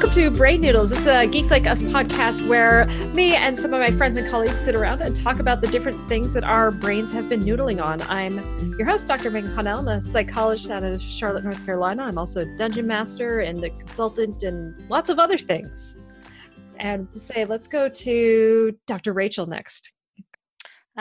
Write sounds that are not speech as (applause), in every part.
Welcome to Brain Noodles. This is a Geeks Like Us podcast where me and some of my friends and colleagues sit around and talk about the different things that our brains have been noodling on. I'm your host, Dr. Megan Connell. I'm a psychologist out of Charlotte, North Carolina. I'm also a dungeon master and a consultant and lots of other things. And say, let's go to Dr. Rachel next.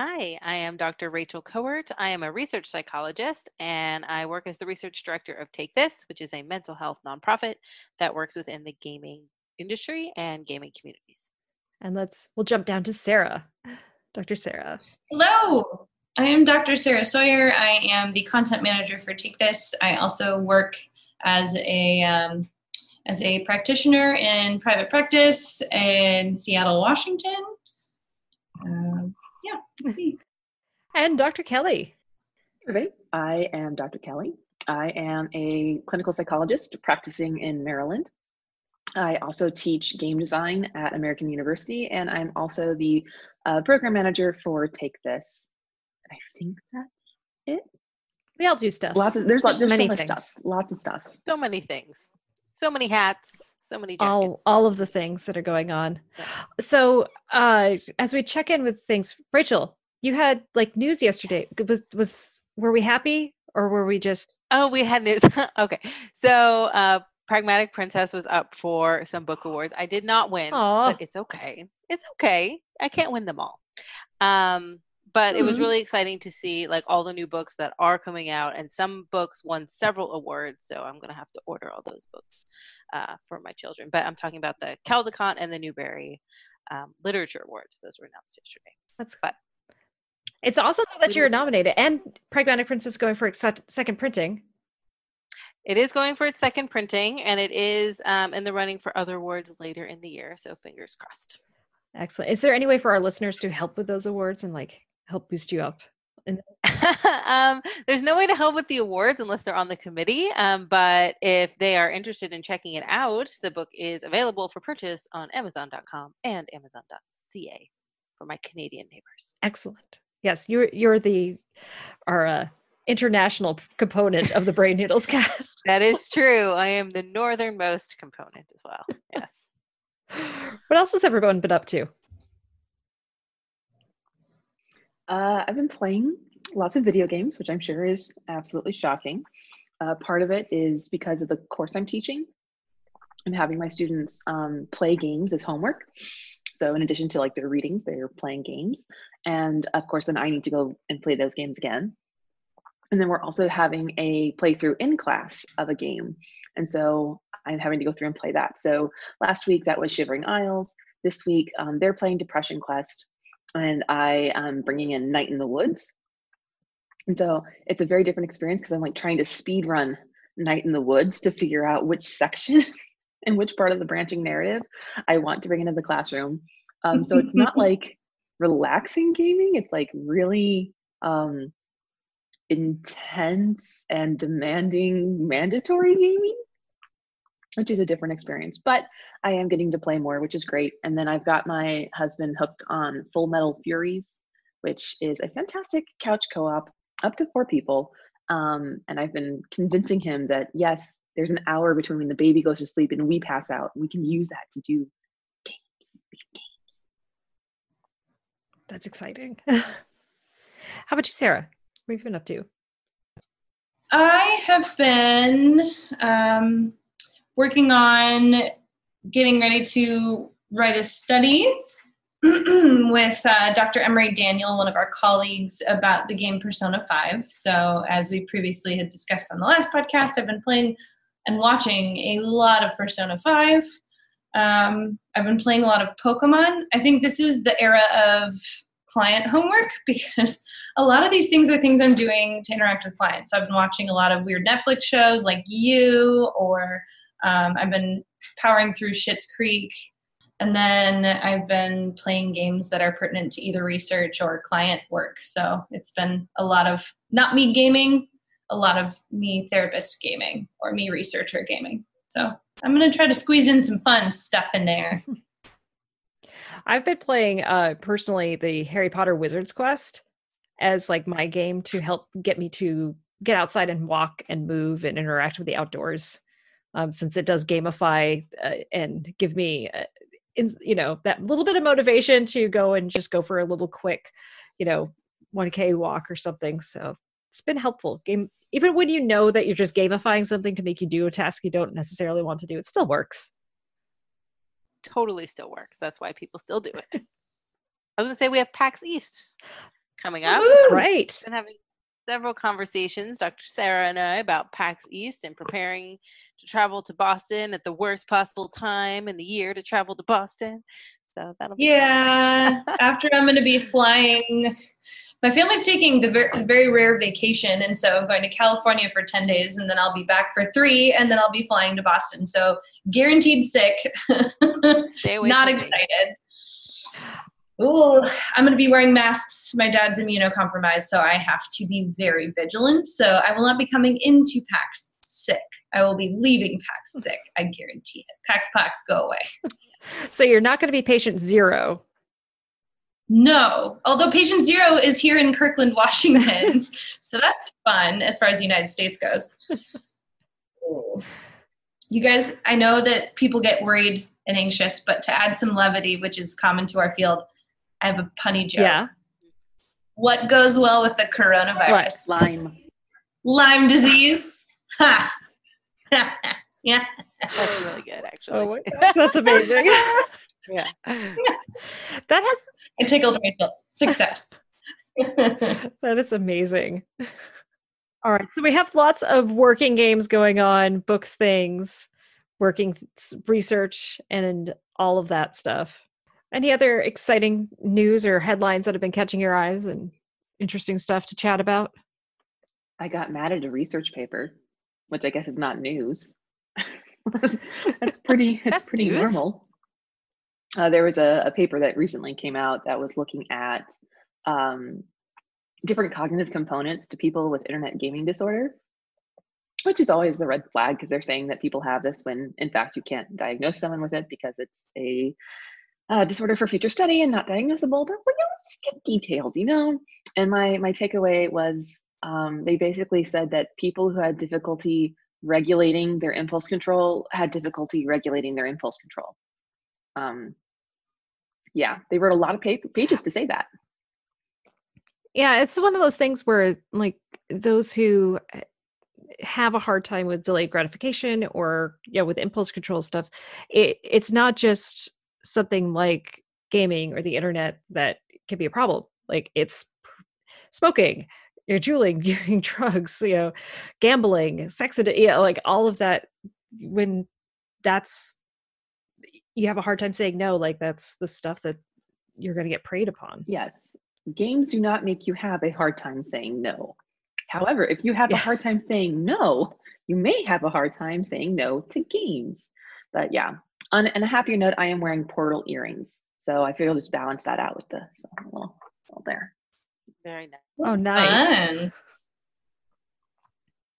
Hi, I am Dr. Rachel Cowart. I am a research psychologist and I work as the research director of Take This, which is a mental health nonprofit that works within the gaming industry and gaming communities. And let's we'll jump down to Sarah. (sighs) Dr. Sarah. Hello. I am Dr. Sarah Sawyer. I am the content manager for Take This. I also work as a um, as a practitioner in private practice in Seattle, Washington. Um, yeah. And Dr. Kelly. Everybody, I am Dr. Kelly. I am a clinical psychologist practicing in Maryland. I also teach game design at American University, and I'm also the uh, program manager for Take This. I think that's it. We all do stuff. Lots of there's, lots, there's many so things. stuff. Lots of stuff. So many things, so many hats, so many all jackets. all of the things that are going on. Yeah. So, uh as we check in with things, Rachel, you had like news yesterday. Was was were we happy or were we just Oh, we had news. (laughs) okay. So, uh, Pragmatic Princess was up for some book awards. I did not win, Aw. but it's okay. It's okay. I can't win them all. Um, but it was Mhm. really exciting to see like all the new books that are coming out, and some books won several awards. So I'm gonna have to order all those books uh, for my children. But I'm talking about the Caldecott and the Newbery um, Literature Awards. Those were announced yesterday. that's But- it's awesome that you're nominated and Pragmatic Princess going for its second printing. It is going for its second printing, and it is um, in the running for other awards later in the year. So fingers crossed. Excellent. Is there any way for our listeners to help with those awards and like help boost you up? (laughs) Um, there's no way to help with the awards unless they're on the committee. Um, but if they are interested in checking it out, the book is available for purchase on Amazon.com and Amazon.ca for my Canadian neighbors. excellent. Yes, you're you're the our uh, international component of the Brain Noodles cast. (laughs) That is true. I am the northernmost component as well. Yes. (laughs) what else has everyone been up to? Uh, I've been playing lots of video games, which I'm sure is absolutely shocking. Uh, part of it is because of the course I'm teaching. I'm having my students um, play games as homework. So in addition to like their readings, they're playing games. And of course, then I need to go and play those games again. And then we're also having a playthrough in class of a game. And so I'm having to go through and play that. So last week that was Shivering Isles. This week um, they're playing Depression Quest and I am bringing in Night in the Woods. And so it's a very different experience because I'm like trying to speed run Night in the Woods to figure out which section (laughs) and which part of the branching narrative I want to bring into the classroom. Um, so it's not (laughs) like relaxing gaming, it's like really um, intense and demanding mandatory gaming, which is a different experience. But I am getting to play more, which is great. And then I've got my husband hooked on Full Metal Furies, which is a fantastic couch co op up to four people. Um, and I've been convincing him that yes, there's an hour between when the baby goes to sleep and we pass out. We can use that to do games. games. That's exciting. (laughs) How about you, Sarah? What have you been up to? I have been um, working on getting ready to write a study (clears throat) with uh, Dr. Emery Daniel, one of our colleagues, about the game Persona 5. So, as we previously had discussed on the last podcast, I've been playing and watching a lot of Persona 5. Um, I've been playing a lot of Pokemon. I think this is the era of client homework (laughs) because a lot of these things are things I'm doing to interact with clients. I've been watching a lot of weird Netflix shows like You, or um, I've been powering through Schitt's Creek. And then I've been playing games that are pertinent to either research or client work. So it's been a lot of not me gaming, a lot of me therapist gaming or me researcher gaming. So I'm going to try to squeeze in some fun stuff in there. (laughs) I've been playing uh personally the Harry Potter Wizard's Quest as like my game to help get me to get outside and walk and move and interact with the outdoors. Um, since it does gamify uh, and give me, uh, in, you know, that little bit of motivation to go and just go for a little quick, you know, 1K walk or something. So it's been helpful. Game, even when you know that you're just gamifying something to make you do a task you don't necessarily want to do, it still works. Totally still works. That's why people still do it. I was gonna say we have PAX East coming up. That's right. Been having several conversations, Dr. Sarah and I, about PAX East and preparing to travel to Boston at the worst possible time in the year to travel to Boston. So that'll be yeah. (laughs) after I'm going to be flying, my family's taking the very, very rare vacation, and so I'm going to California for ten days, and then I'll be back for three, and then I'll be flying to Boston. So guaranteed sick. (laughs) Stay away Not excited. me. Ooh, I'm going to be wearing masks. My dad's immunocompromised, so I have to be very vigilant. So I will not be coming into PAX sick. I will be leaving PAX (laughs) sick. I guarantee it. PAX PAX, go away. (laughs) So you're not going to be patient zero. No, although patient zero is here in Kirkland, Washington. (laughs) so that's fun as far as the United States goes. Ooh. You guys, I know that people get worried and anxious, but to add some levity, which is common to our field, I have a punny joke. Yeah. What goes well with the coronavirus? Lyme. Lyme disease. Ha. (laughs) yeah. That's really good, actually. Oh my gosh, (laughs) that's amazing. (laughs) Yeah. that has I tickled Rachel. Success. that is amazing. All right, so we have lots of working games going on, books, things, working s- research, and all of that stuff. Any other exciting news or headlines that have been catching your eyes and interesting stuff to chat about? I got mad at a research paper, which I guess is not news. (laughs) That's (laughs) pretty. It's That's pretty news. normal. Uh, there was a, a paper that recently came out that was looking at um, different cognitive components to people with internet gaming disorder, which is always the red flag because they're saying that people have this when, in fact, you can't diagnose someone with it because it's a uh, disorder for future study and not diagnosable. But well, you know, let's get details, you know. And my my takeaway was um, they basically said that people who had difficulty regulating their impulse control had difficulty regulating their impulse control. Um, yeah, they wrote a lot of pa- pages to say that. Yeah, it's one of those things where like those who uh, have a hard time with delayed gratification or yeah, with impulse control stuff, it it's not just something like gaming or the internet that can be a problem. Like it's smoking, you know, juuling, using (laughs) drugs, you know, gambling, sex, addi- yeah, like all of that. When that's you have a hard time saying no, like that's the stuff that you're going to get preyed upon. Yes, games do not make you have a hard time saying no. However, if you have Yeah. a hard time saying no, you may have a hard time saying no to games. But yeah, on, on a happier note, I am wearing portal earrings. So I figure I'll just balance that out with the so a little, little there. Very nice. Oh, nice. Fun.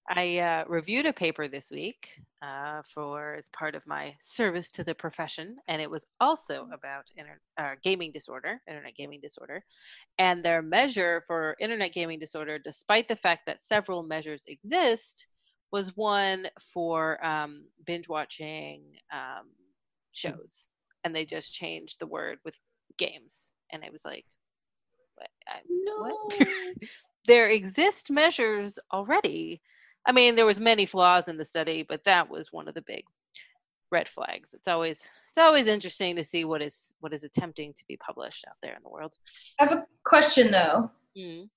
I uh, reviewed a paper this week uh, for as part of my service to the profession, and it was also about inter- uh, gaming disorder, internet gaming disorder, and their measure for internet gaming disorder, despite the fact that several measures exist, was one for um, binge watching um, shows, and they just changed the word with games, and it was like, what? I, what? (laughs) there exist measures already. I mean, there was many flaws in the study, but that was one of the big red flags. It's always it's always interesting to see what is what is attempting to be published out there in the world. I have a question though. Mm.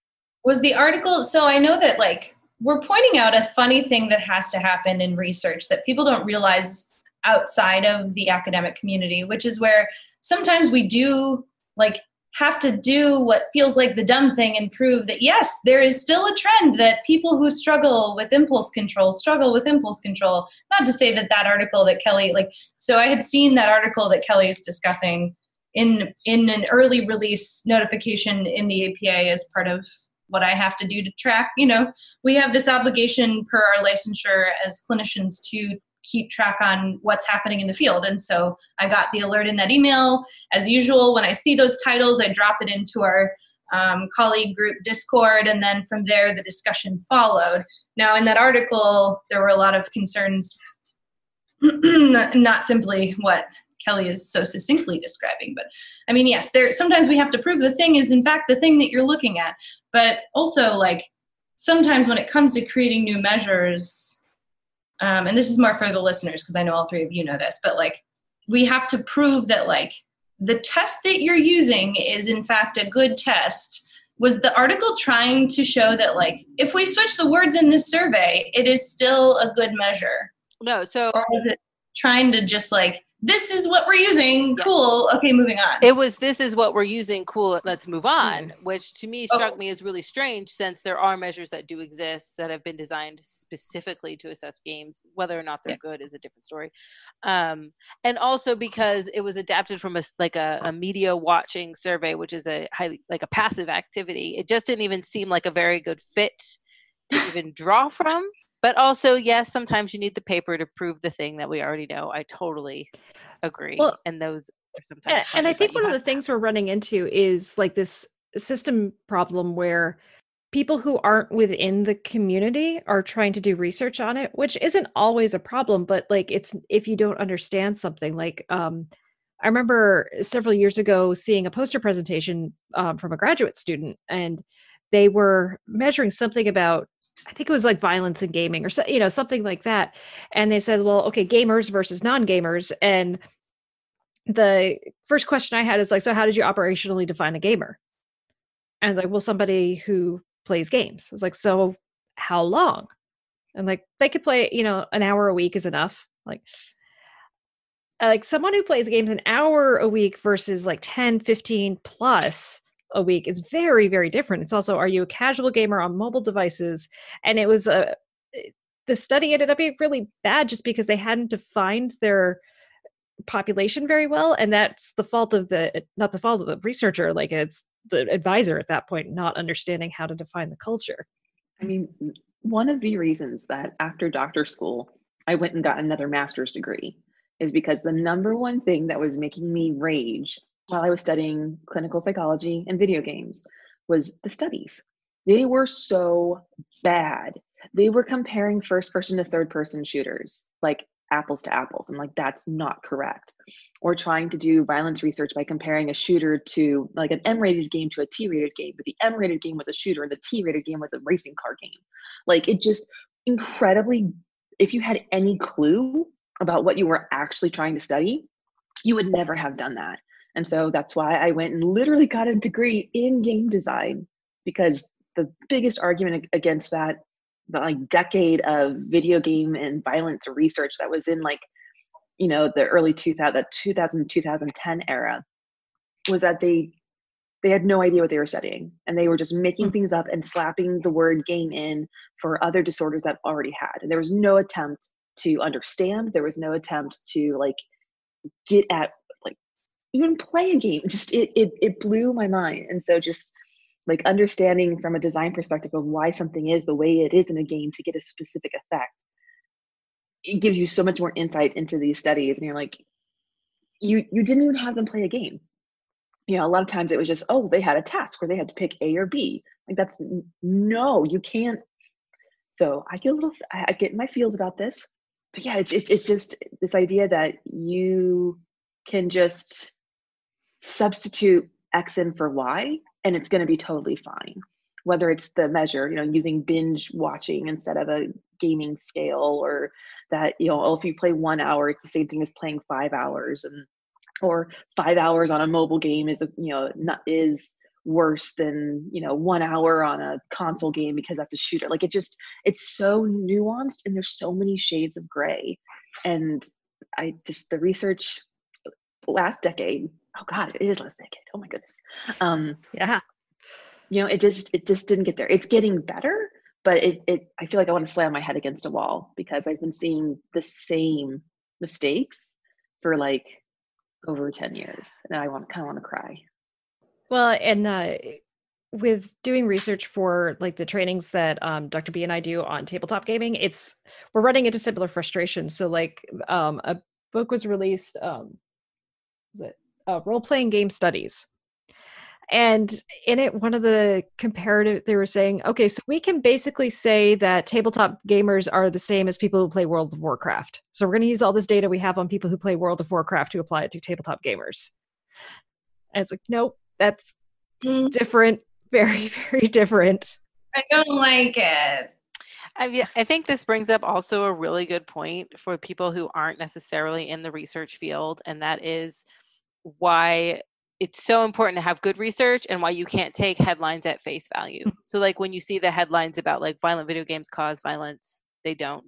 was the article so i know that like we're pointing out a funny thing that has to happen in research that people don't realize outside of the academic community which is where sometimes we do like have to do what feels like the dumb thing and prove that yes there is still a trend that people who struggle with impulse control struggle with impulse control not to say that that article that kelly like so i had seen that article that kelly is discussing in in an early release notification in the apa as part of what I have to do to track. You know, we have this obligation per our licensure as clinicians to keep track on what's happening in the field. And so I got the alert in that email. As usual, when I see those titles, I drop it into our um, colleague group Discord, and then from there, the discussion followed. Now, in that article, there were a lot of concerns (clears throat) not simply what Kelly is so succinctly describing. But I mean, yes, there sometimes we have to prove the thing is in fact the thing that you're looking at. But also, like sometimes when it comes to creating new measures, um, and this is more for the listeners because I know all three of you know this, but like we have to prove that like the test that you're using is in fact a good test. Was the article trying to show that like if we switch the words in this survey it is still a good measure? No so or was it trying to just like this is what we're using. Cool. Okay moving on. It was this is what we're using. Cool. Let's move on which to me struck oh. me as really strange since there are measures that do exist that have been designed specifically to assess games whether or not they're yeah. good is a different story. Um, and also because it was adapted from a like a, a media watching survey which is a highly like a passive activity. It just didn't even seem like a very good fit to even draw from but also yes sometimes you need the paper to prove the thing that we already know i totally agree well, and those are sometimes and, and i think one of the things we're running into is like this system problem where people who aren't within the community are trying to do research on it which isn't always a problem but like it's if you don't understand something like um i remember several years ago seeing a poster presentation um, from a graduate student and they were measuring something about I think it was like violence in gaming or so, you know something like that. And they said, well, okay, gamers versus non-gamers. And the first question I had is like, so how did you operationally define a gamer? And like, well, somebody who plays games. I was like, so how long? And like, they could play, you know, an hour a week is enough. Like, like someone who plays games an hour a week versus like 10, 15 plus a week is very very different. It's also are you a casual gamer on mobile devices? And it was a eh, the study ended up being really bad just because they hadn't defined their population very well and that's the fault of the not the fault of the researcher like it's the advisor at that point not understanding how to define the culture. I mean one of the reasons that after doctor school i went and got another master's degree is because the number one thing that was making me rage while I was studying clinical psychology and video games was the studies. They were so bad. They were comparing first person to third person shooters, like apples to apples. I'm like, that's not correct. Or trying to do violence research by comparing a shooter to like an M rated game to a T rated game, but the M rated game was a shooter and the T rated game was a racing car game. Like it just incredibly, if you had any clue about what you were actually trying to study, you would never have done that. And so that's why I went and literally got a degree in game design because the biggest argument against that the like decade of video game and violence research that was in like you know the early 2000 the 2000 2010 era was that they they had no idea what they were studying and they were just making mm-hmm. things up and slapping the word game in for other disorders that already had and there was no attempt to understand there was no attempt to like get at even play a game just it, it it blew my mind. And so just like understanding from a design perspective of why something is the way it is in a game to get a specific effect it gives you so much more insight into these studies. And you're like you you didn't even have them play a game. You know a lot of times it was just oh they had a task where they had to pick a or b. Like that's no you can't. So i get a little i get my feels about this. But yeah it's, it's, it's just this idea that you can just substitute X in for Y, and it's going to be totally fine. Whether it's the measure, you know, using binge watching instead of a gaming scale, or that, you know, if you play one hour, it's the same thing as playing five hours, and or five hours on a mobile game is, you know, not is worse than you know one hour on a console game because that's a shooter like it just it's so nuanced and there's so many shades of gray and i just the research last decade oh god it is last decade oh my goodness um yeah you know it just it just didn't get there it's getting better but it, it i feel like i want to slam my head against a wall because i've been seeing the same mistakes for like over 10 years and i want kind of want to cry well and uh with doing research for like the trainings that um, Dr. B and I do on tabletop gaming, it's we're running into similar frustrations. So like um, a book was released, um, was it uh, role playing game studies. And in it, one of the comparative, they were saying, okay, so we can basically say that tabletop gamers are the same as people who play World of Warcraft. So we're going to use all this data we have on people who play World of Warcraft to apply it to tabletop gamers. And it's like, nope, that's Mm. different, (laughs) very, very different. I don't like it. I mean, I think this brings up also a really good point for people who aren't necessarily in the research field, and that is why it's so important to have good research and why you can't take headlines at face value. So, like when you see the headlines about like violent video games cause violence, they don't.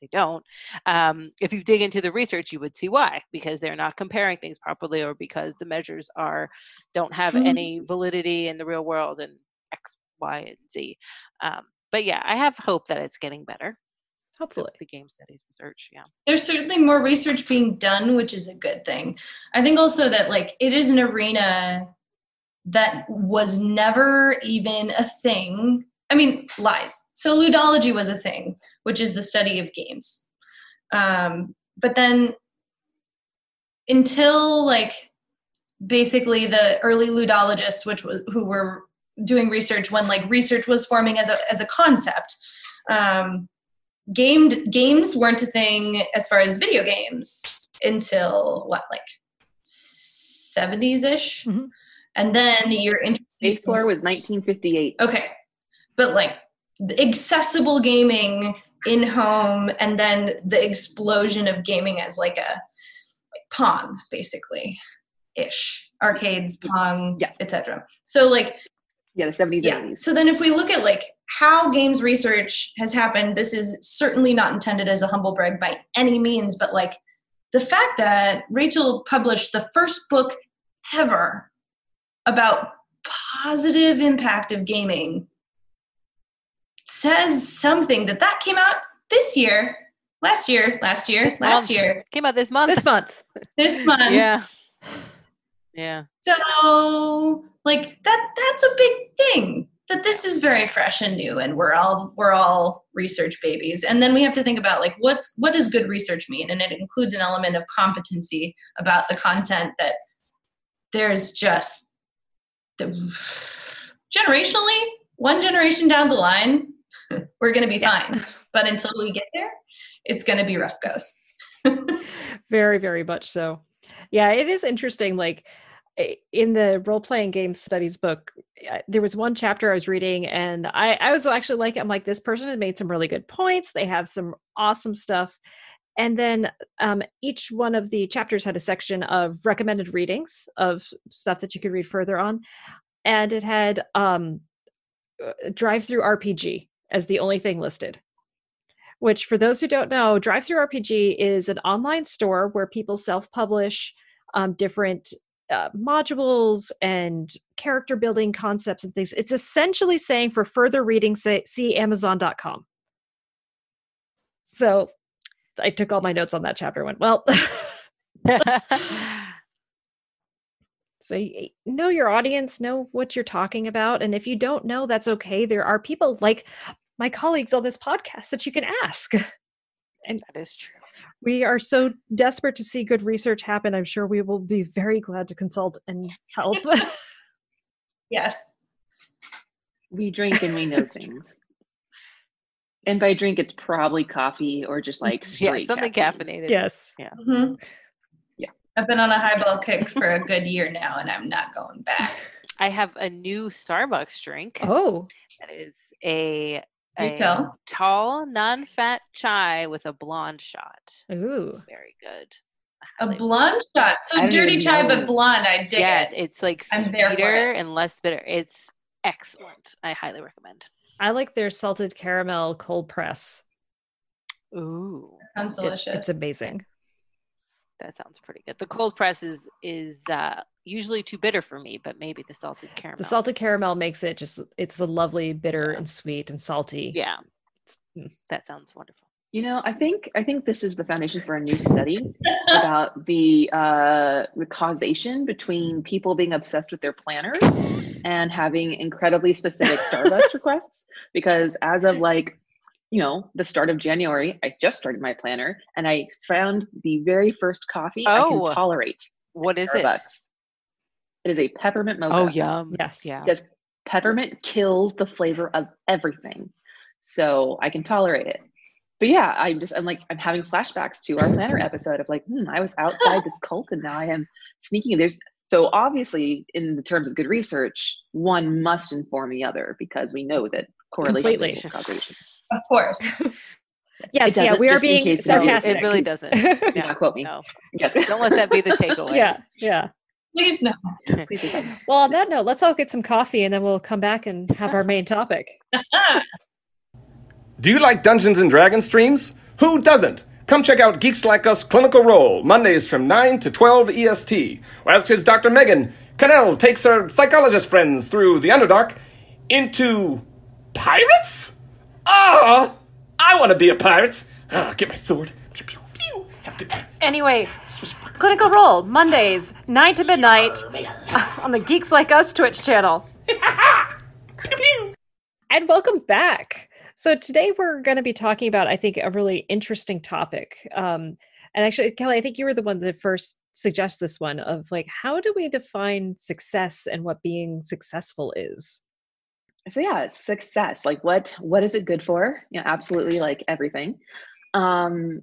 They don't. Um, if you dig into the research, you would see why, because they're not comparing things properly, or because the measures are don't have Mhm. any validity in the real world and X, Y, and Z. Um, but yeah, I have hope that it's getting better. The, Hopefully. the game studies research, yeah. There's certainly more research being done, which is a good thing. I think also that like it is an arena that was never even a thing. I mean, lies. So ludology was a thing, which is the study of games. Um, but then until like basically the early ludologists, which was who were doing research when like research was forming as a as a concept. Um, gamed games weren't a thing as far as video games until what like 70s ish Mhm. and then you're in Space War was 1958. okay but like the accessible gaming in home and then the explosion of gaming as like a like pong basically ish arcades pong Yes. etc so like Yeah, the 70s yeah. and 80s. So then, if we look at like how games research has happened, this is certainly not intended as a humble brag by any means, but like the fact that Rachel published the first book ever about positive impact of gaming says something that that came out this year, last year, last year, This last month. year, Came out this month. This month. this month. yeah. (laughs) Yeah. So like that that's a big thing that this is very fresh and new and we're all we're all research babies. And then we have to think about like what's what does good research mean? And it includes an element of competency about the content that there's just the generationally one generation down the line (laughs) we're going to be fine. But until we get there it's going to be rough goes. (laughs) Very very much so yeah it is interesting like in the role-playing game studies book uh, there was one chapter i was reading and i i was actually like i'm like this person had made some really good points they have some awesome stuff. And then um, each one of the chapters had a section of recommended readings of stuff that you could read further on. And it had um, DriveThruRPG as the only thing listed which for those who don't know DriveThruRPG is an online store where people self-publish um, different uh, modules and character building concepts and things. It's essentially saying for further reading say, see amazon.com so i took all my notes on that chapter and went well (laughs) (laughs) so y- know your audience know what you're talking about and if you don't know that's okay. There are people like my colleagues on this podcast that you can ask (laughs) And that is true. we are so desperate to see good research happen i'm sure we will be very glad to consult and help (laughs) yes We drink and we know (laughs) things. And by drink, it's probably coffee or just like Yeah, something caffeine. caffeinated. yes hmm Yeah. I've been on a highball kick for a good year now, and I'm not going back. I have a new Starbucks drink. oh That is a, You a tell. tall, non-fat chai with a blonde shot. ooh Very good. A blonde shot. So dirty chai, know. but blonde. I dig yes, it. Yes, it's like I'm sweeter it. and less bitter. It's excellent. I highly recommend. i like their salted caramel cold press Ooh, Sounds It- delicious. it's amazing that sounds pretty good. The cold press is is uh, usually too bitter for me, but maybe the salted caramel. the salted caramel makes it just it's a lovely bitter Yeah. and sweet and salty Yeah, Mm. that sounds wonderful. You know, I think I think this is the foundation for a new study about the uh, the causation between people being obsessed with their planners and having incredibly specific Starbucks (laughs) requests. Because as of like, you know, the start of January, I just started my planner and I found the very first coffee I Oh. can tolerate. What is? Starbucks. It is a peppermint mocha. Oh, yum. Yes. Yeah. Because peppermint kills the flavor of everything. So I can tolerate it. But yeah, I'm just I'm like I'm having flashbacks to our planner (laughs) episode of like, hmm, I was outside this cult and now I am sneaking. There's so obviously in the terms of good research, one must inform the other because we know that correlation Completely. causation. Of course. (laughs) Yes, yeah, we are being case it No, sarcastic. it really doesn't. Do Yeah. not quote me. No. Yes. Don't let that be the (laughs) takeaway. yeah, yeah. Please no. (laughs) Please do that. Well, on that note, let's all get some coffee and then we'll come back and have our main topic. (laughs) Do you like Dungeons and Dragons streams? Who doesn't? Come check out Geeks Like Us Clinical Role, Mondays from 9 to 12 EST, as his Dr. Megan Connell takes her psychologist friends through the Underdark into pirates? Ah, I want to be a pirate. Ah, get my sword. Pew, pew, pew. Have a good time. Anyway, Clinical Role, Mondays, 9 to midnight, (laughs) on the Geeks Like Us Twitch channel. Pew, (laughs) pew. And welcome back. So today we're going to be talking about, I think, a really interesting topic. Um, and actually, Kelly, I think you were the one that first suggest this one of like, how do we define success and what being successful is? so yeah success like what what is it good for yeah absolutely like everything um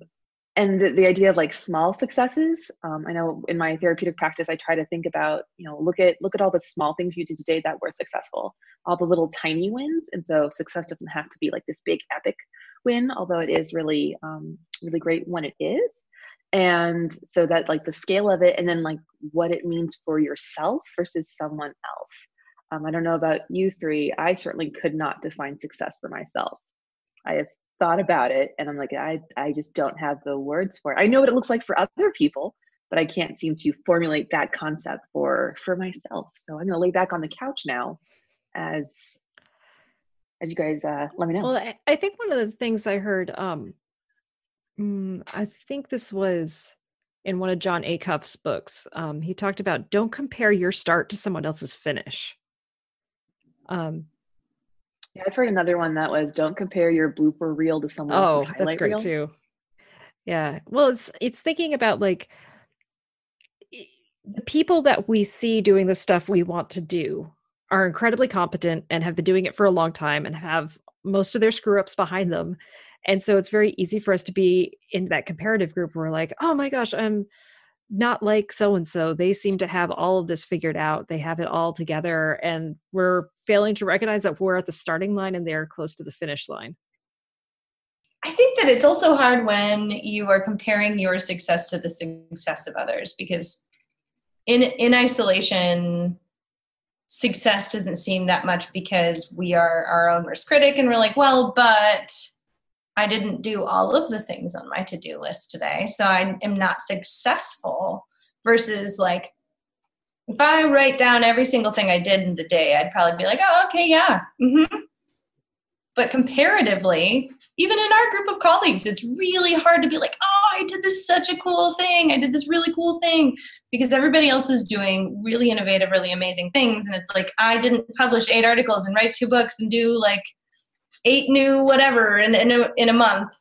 and the, the idea of like small successes um, i know in my therapeutic practice i try to think about you know look at look at all the small things you did today that were successful all the little tiny wins and so success doesn't have to be like this big epic win although it is really um, really great when it is and so that like the scale of it and then like what it means for yourself versus someone else um, I don't know about you three. I certainly could not define success for myself. I have thought about it and I'm like, I, I just don't have the words for it. I know what it looks like for other people, but I can't seem to formulate that concept for for myself. So I'm gonna lay back on the couch now as as you guys uh, let me know. Well, I, think one of the things I heard, um, mm, I think this was in one of Jon Acuff's books. Um, he talked about don't compare your start to someone else's finish. Um, Yeah, I've heard another one that was don't compare your blooper reel to someone oh, else's that's great reel. too. Yeah. Well, it's it's thinking about like the people that we see doing the stuff we want to do are incredibly competent and have been doing it for a long time and have most of their screw ups behind them. And so it's very easy for us to be in that comparative group where we're like, oh my gosh, I'm not like so and so. They seem to have all of this figured out. They have it all together. And we're failing to recognize that we're at the starting line and they're close to the finish line. I think that it's also hard when you are comparing your success to the success of others because in in isolation success doesn't seem that much because we are our own worst critic and we're like, well, but I didn't do all of the things on my to-do list today, so I am not successful versus like if I write down every single thing I did in the day, I'd probably be like, oh, okay, yeah. hmm But comparatively, even in our group of colleagues, it's really hard to be like, oh, I did this such a cool thing. I did this really cool thing because everybody else is doing really innovative, really amazing things. And it's like, I didn't publish eight articles and write two books and do like eight new whatever in, in, a, in a month.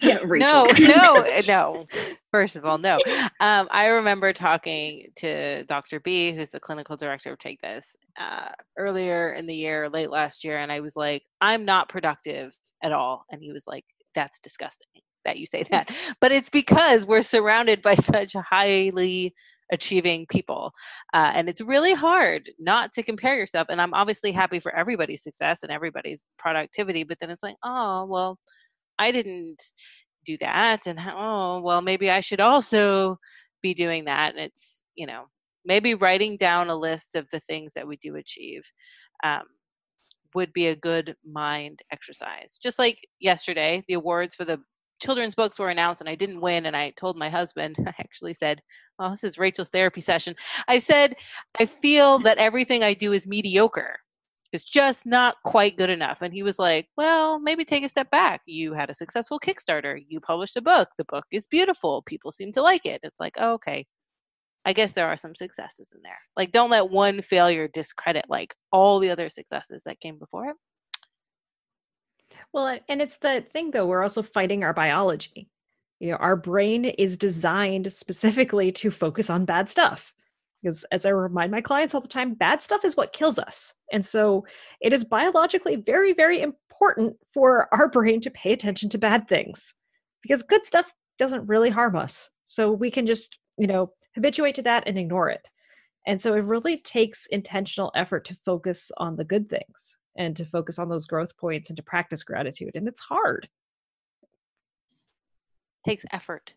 Yeah, (laughs) No, Rachel. (laughs) no, no. First of all, no. Um, I remember talking to Dr. B, who's the clinical director of Take This, uh, earlier in the year, late last year, and I was like, I'm not productive at all. And he was like, That's disgusting that you say that. But it's because we're surrounded by (laughs) such highly achieving people. Uh, and it's really hard not to compare yourself. And I'm obviously happy for everybody's success and everybody's productivity, but then it's like, oh, well, I didn't do that and oh well maybe i should also be doing that and it's you know maybe writing down a list of the things that we do achieve um, would be a good mind exercise just like yesterday the awards for the children's books were announced and i didn't win and i told my husband (laughs) i actually said oh this is rachel's therapy session i said i feel that everything i do is mediocre it's just not quite good enough. And he was like, Well, maybe take a step back. You had a successful Kickstarter. You published a book. The book is beautiful. People seem to like it. It's like, oh, okay. I guess there are some successes in there. Like, don't let one failure discredit like all the other successes that came before it. Well, and it's the thing though, we're also fighting our biology. You know, our brain is designed specifically to focus on bad stuff. Because as I remind my clients all the time, bad stuff is what kills us. And so it is biologically very, very important for our brain to pay attention to bad things because good stuff doesn't really harm us. So we can just, you know, habituate to that and ignore it. And so it really takes intentional effort to focus on the good things and to focus on those growth points and to practice gratitude. And it's hard. takes effort.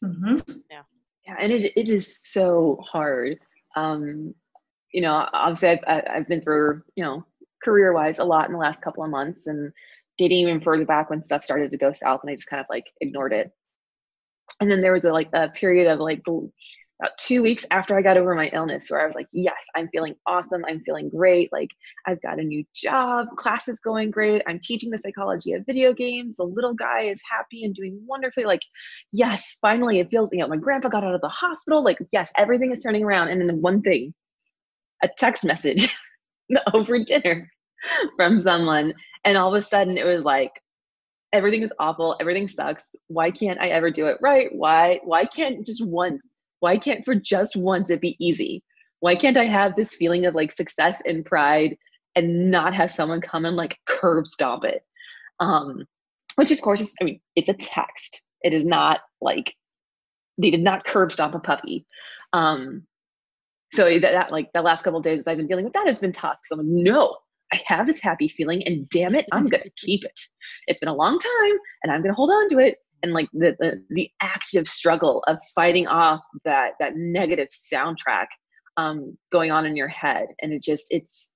hmm Yeah, and it it is so hard. Um, you know, obviously I've I- I've been through you know career wise a lot in the last couple of months, and dating even further back when stuff started to go south, and I just kind of like ignored it. And then there was a like a period of like the- about two weeks after I got over my illness where I was like, yes, I'm feeling awesome. I'm feeling great. Like I've got a new job, class is going great. I'm teaching the psychology of video games. The little guy is happy and doing wonderfully. Like yes, finally it feels, you know, my grandpa got out of the hospital. Like, yes, everything is turning around. And then one thing, a text message (laughs) over dinner from someone. And all of a sudden it was like, everything is awful. Everything sucks. Why can't I ever do it right? Why, why can't just once, why can't for just once it be easy? Why can't I have this feeling of like success and pride and not have someone come and like curb stomp it? Um, which of course is, I mean, it's a text. It is not like they did not curb stomp a puppy. Um, so that, that like the last couple days I've been dealing with that has been tough because I'm like, no, I have this happy feeling and damn it, I'm gonna keep it. It's been a long time and I'm gonna hold on to it. And like the the, the active struggle of fighting off that that negative soundtrack um, going on in your head, and it just it's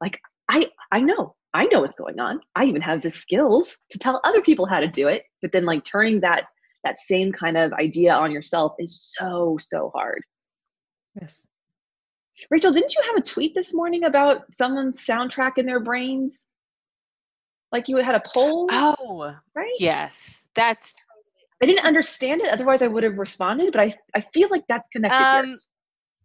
like I I know I know what's going on. I even have the skills to tell other people how to do it. But then like turning that that same kind of idea on yourself is so so hard. Yes. Rachel, didn't you have a tweet this morning about someone's soundtrack in their brains? Like you had a poll, Oh, right? yes. That's I didn't understand it. Otherwise, I would have responded. But I, I feel like that's connected here. um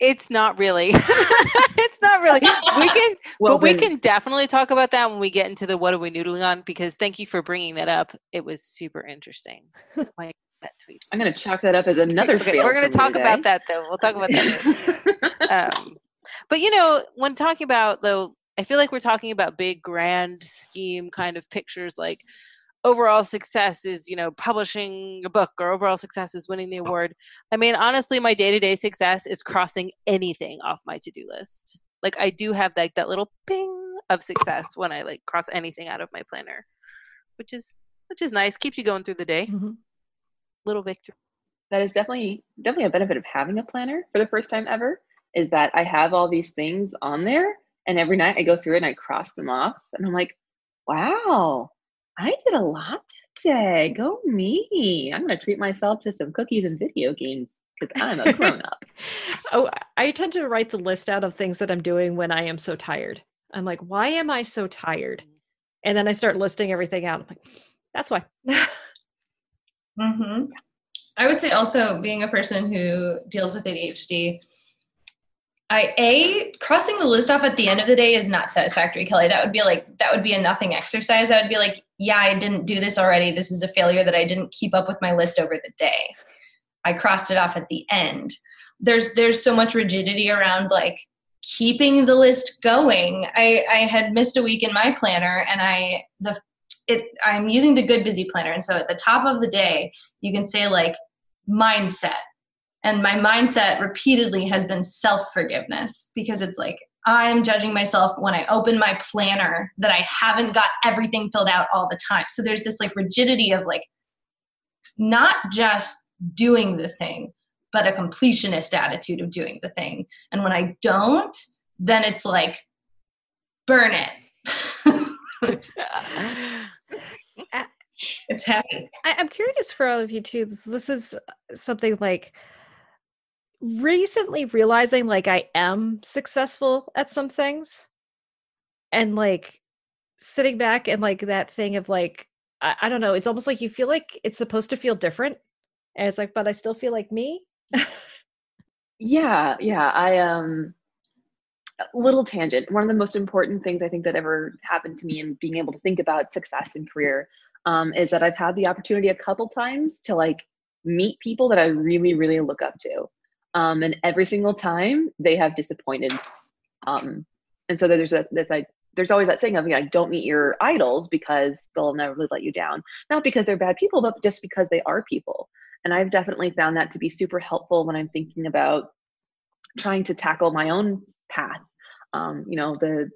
it's not really. (laughs) (laughs) it's not really. We can (laughs) Well, but we then- can definitely talk about that when we get into the what are we noodling on because thank you for bringing that up. It was super interesting. Like that tweet. I'm gonna chalk that up as another Okay, fail. we're going to talk about that though. We'll talk about that um, but you know, when talking about though, I feel like we're talking about big, grand scheme kind of pictures, like overall success is you know publishing a book or overall success is winning the award. I mean, honestly, my day to day success is crossing anything off my to do list. Like I do have like that little ping of success when I like cross anything out of my planner, which is which is nice. Keeps you going through the day. Mhm. Little victory. that is definitely definitely a benefit of having a planner for the first time ever. Is that I have all these things on there, and every night I go through it and I cross them off, and I'm like, wow, I did a lot today. Go me! I'm gonna treat myself to some cookies and video games because I'm a grown up. (laughs) Oh, I tend to write the list out of things that I'm doing when I am so tired. I'm like, why am I so tired? And then I start listing everything out. I'm like, that's why. (laughs) hmm I would say also being a person who deals with ADHD, I a crossing the list off at the end of the day is not satisfactory, Kelly. That would be like that would be a nothing exercise. I would be like, yeah, I didn't do this already. This is a failure that I didn't keep up with my list over the day. I crossed it off at the end. There's there's so much rigidity around like keeping the list going. I I had missed a week in my planner and I the it I'm using the good busy planner and so at the top of the day you can say like mindset and my mindset repeatedly has been self-forgiveness because it's like i'm judging myself when i open my planner that i haven't got everything filled out all the time. So there's this like rigidity of like not just doing the thing but a completionist attitude of doing the thing. And when i don't then it's like burn it. (laughs) It's heavy. I, I'm curious for all of you too. This, this is something like recently realizing like I am successful at some things and like sitting back and like that thing of like, I, I don't know, it's almost like you feel like it's supposed to feel different. And it's like, but I still feel like me. (laughs) Yeah, yeah. I um little tangent. One of the most important things I think that ever happened to me in being able to think about success in career um, is that I've had the opportunity a couple times to like meet people that I really, really look up to. Um, and every single time they have disappointed. Um, and so there's a there's like there's always that saying of like don't meet your idols because they'll never really let you down. Not because they're bad people, but just because they are people. And I've definitely found that to be super helpful when I'm thinking about trying to tackle my own path. Um, you know, the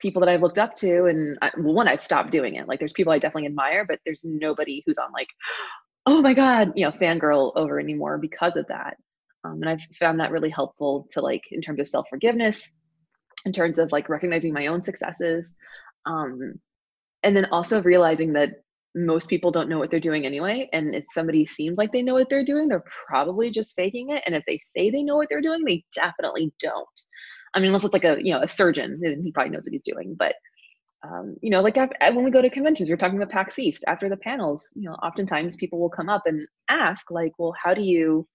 people that I've looked up to, and I, well, one, I've stopped doing it. Like, there's people I definitely admire, but there's nobody who's on like, (gasps) oh my god, you know, fangirl over anymore because of that. Um, and I've found that really helpful to like in terms of self forgiveness, in terms of like recognizing my own successes, um, and then also realizing that most people don't know what they're doing anyway. And if somebody seems like they know what they're doing, they're probably just faking it. And if they say they know what they're doing, they definitely don't. I mean, unless it's like a you know a surgeon, he probably knows what he's doing. But um, you know, like when we go to conventions, we're talking about PAX East after the panels. You know, oftentimes people will come up and ask, like, "Well, how do you,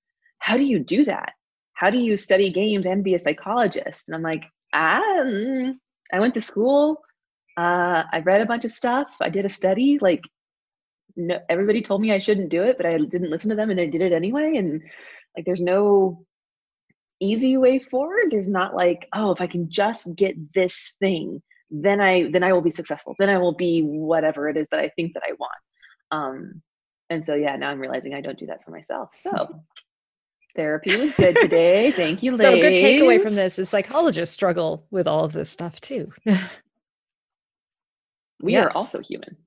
how do you do that? How do you study games and be a psychologist?" And I'm like, "Ah, mm, I went to school. Uh, I read a bunch of stuff. I did a study. Like, no, everybody told me I shouldn't do it, but I didn't listen to them, and I did it anyway. And like, there's no easy way forward there's not like oh if i can just get this thing then i then i will be successful then i will be whatever it is that i think that i want um and so yeah now i'm realizing i don't do that for myself so (laughs) therapy was good today thank you ladies. so a good takeaway from this is psychologists struggle with all of this stuff too (laughs) we yes. are also human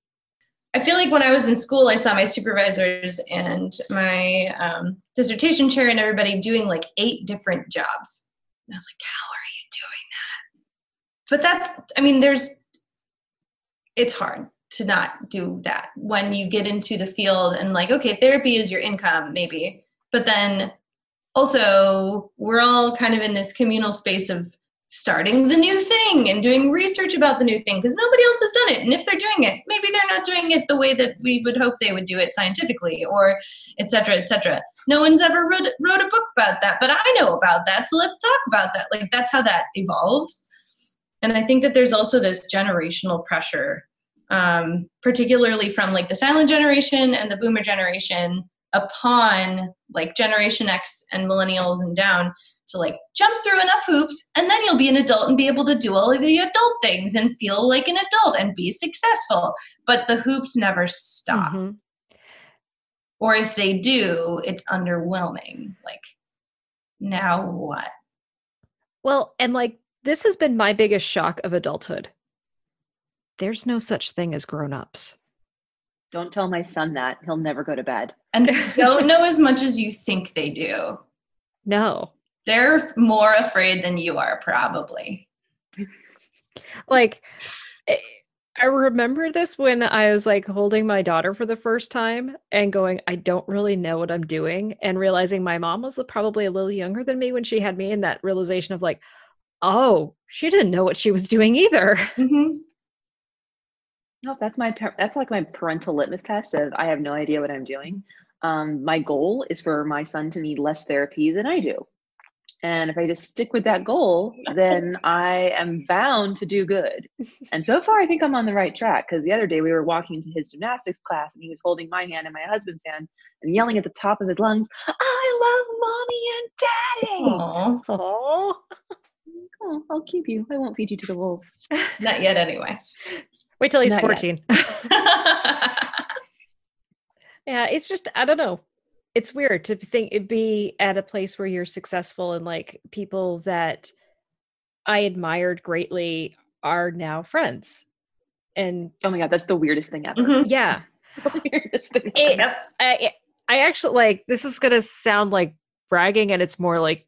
I feel like when I was in school, I saw my supervisors and my um, dissertation chair and everybody doing like eight different jobs. And I was like, how are you doing that? But that's, I mean, there's, it's hard to not do that when you get into the field and like, okay, therapy is your income, maybe. But then also, we're all kind of in this communal space of starting the new thing and doing research about the new thing because nobody else has done it. And if they're doing it, maybe they're not doing it the way that we would hope they would do it scientifically or etc cetera, et cetera. No one's ever wrote, wrote a book about that, but I know about that. So let's talk about that. Like that's how that evolves. And I think that there's also this generational pressure, um, particularly from like the silent generation and the boomer generation upon like generation x and millennials and down to like jump through enough hoops and then you'll be an adult and be able to do all of the adult things and feel like an adult and be successful. But the hoops never stop. Mm-hmm. or if they do it's underwhelming. Like now what? Well and like this has been my biggest shock of adulthood. There's no such thing as grown-ups don't tell my son that he'll never go to bed and (laughs) don't know as much as you think they do no they're more afraid than you are, probably. like, eh, I remember this when I was like holding my daughter for the first time and going, I don't really know what I'm doing, and realizing my mom was probably a little younger than me when she had me, and that realization of like, oh, she didn't know what she was doing either. Mm-hmm. No, that's my that's like my parental litmus test of I have no idea what I'm doing. Um, my goal is for my son to need less therapy than I do. And if I just stick with that goal, then (laughs) I am bound to do good. And so far, I think I'm on the right track because the other day we were walking to his gymnastics class and he was holding my hand and my husband's hand and yelling at the top of his lungs, I love mommy and daddy. Aww. Aww. Oh, I'll keep you. I won't feed you to the wolves. (laughs) Not yet, anyway. Wait till he's Not 14. (laughs) yeah, it's just, I don't know it's weird to think it'd be at a place where you're successful and like people that I admired greatly are now friends. And oh my god, that's the weirdest thing ever. Mm-hmm. Yeah. (laughs) weirdest thing it, I, I actually like this is gonna sound like bragging and it's more like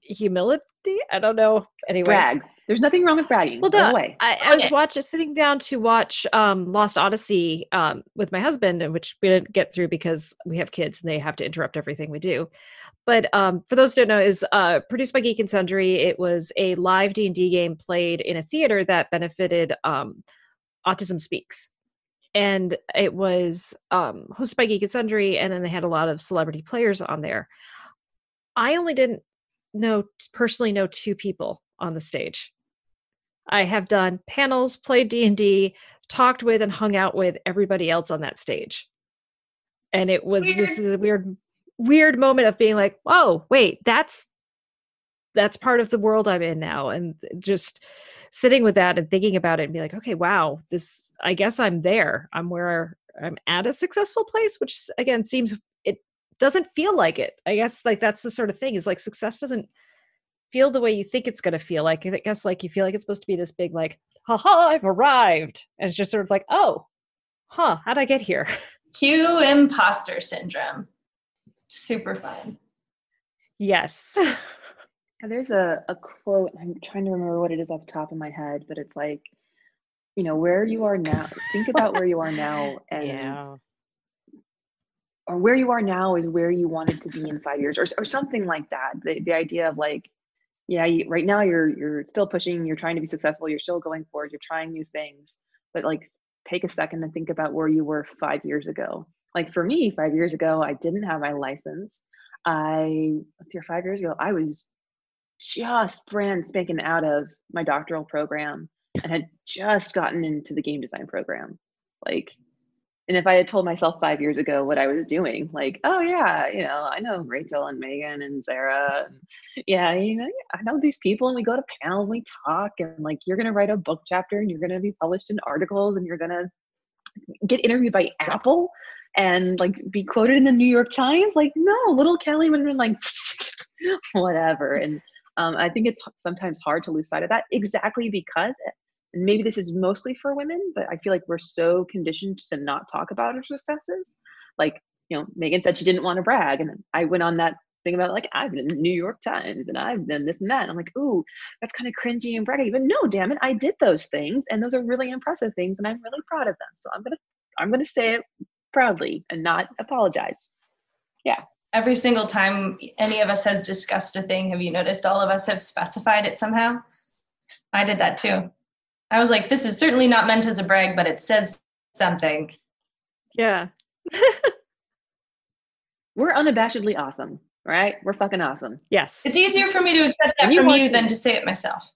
humility. I don't know. Anyway. Brag. There's nothing wrong with bragging. Well, no, way. I, I was watching, sitting down to watch um, Lost Odyssey um, with my husband, and which we didn't get through because we have kids and they have to interrupt everything we do. But um, for those who don't know, is uh, produced by Geek and Sundry. It was a live D and D game played in a theater that benefited um, Autism Speaks, and it was um, hosted by Geek and Sundry, and then they had a lot of celebrity players on there. I only didn't know personally know two people on the stage. I have done panels, played D&D, talked with and hung out with everybody else on that stage. And it was weird. just a weird weird moment of being like, "Oh, wait, that's that's part of the world I'm in now. And just sitting with that and thinking about it and be like, okay, wow, this, I guess I'm there. I'm where I'm at a successful place, which again seems, it doesn't feel like it. I guess like that's the sort of thing is like success doesn't feel the way you think it's going to feel like. I guess like you feel like it's supposed to be this big, like, haha, I've arrived. And it's just sort of like, oh, huh, how'd I get here? (laughs) Cue imposter syndrome. Super fun. Yes. (laughs) There's a, a quote, I'm trying to remember what it is off the top of my head, but it's like, you know, where you are now, think about where you are now (laughs) and Yeah. or where you are now is where you wanted to be in five years or, or something like that. The, the idea of like, yeah, you, right now you're, you're still pushing, you're trying to be successful, you're still going forward, you're trying new things, but like take a second and think about where you were five years ago. Like for me, five years ago, I didn't have my license. I was here five years ago. I was just brand spanking out of my doctoral program and had just gotten into the game design program. Like, and if I had told myself five years ago what I was doing, like, oh yeah, you know, I know Rachel and Megan and Sarah, and (laughs) yeah, you know, I know these people, and we go to panels, and we talk, and like, you're gonna write a book chapter, and you're gonna be published in articles, and you're gonna get interviewed by Apple, and like be quoted in the New York Times. Like, no, little Kelly would have been like, (laughs) whatever, and um, I think it's sometimes hard to lose sight of that exactly because, and maybe this is mostly for women, but I feel like we're so conditioned to not talk about our successes. Like, you know, Megan said she didn't want to brag, and I went on that thing about like I've been in the New York Times and I've done this and that. And I'm like, ooh, that's kind of cringy and braggy. But no, damn it, I did those things, and those are really impressive things, and I'm really proud of them. So I'm gonna I'm gonna say it proudly and not apologize. Yeah every single time any of us has discussed a thing, have you noticed all of us have specified it somehow? I did that too. I was like, this is certainly not meant as a brag, but it says something. Yeah. (laughs) We're unabashedly awesome, right? We're fucking awesome. Yes. It's easier for me to accept that you from you to- than to say it myself.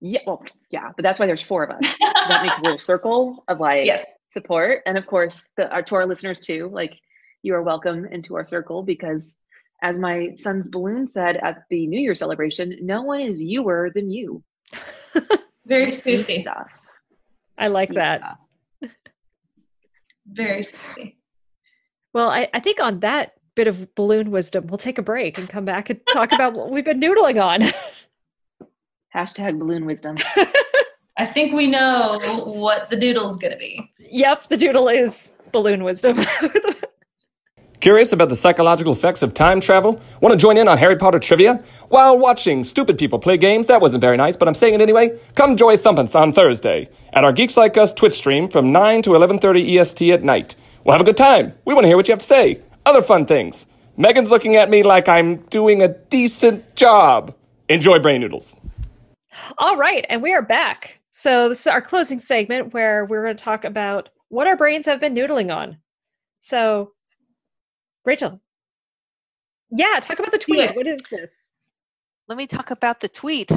Yeah, well, yeah, but that's why there's four of us. That makes a little circle of like yes. support, and of course, the, our, to our listeners too. Like, you are welcome into our circle because, as my son's balloon said at the New Year celebration, no one is youer than you. (laughs) Very Geek spicy. stuff. I like geek that. stuff. Very spicy. Well, I, I think on that bit of balloon wisdom, we'll take a break and come back and talk about what we've been noodling on. (laughs) Hashtag balloon wisdom. (laughs) I think we know what the doodle's gonna be. yep, the doodle is balloon wisdom. (laughs) Curious about the psychological effects of time travel? Want to join in on Harry Potter trivia? While watching stupid people play games, that wasn't very nice, but I'm saying it anyway. Come join Thumpence on Thursday at our Geeks Like Us Twitch stream from 9 to 11:30 EST at night. We'll have a good time. We want to hear what you have to say. Other fun things. Megan's looking at me like I'm doing a decent job. Enjoy brain noodles. All right, and we are back. So this is our closing segment where we're going to talk about what our brains have been noodling on. So, Rachel, yeah, talk about the tweet. Yeah. What is this? let me talk about the tweet.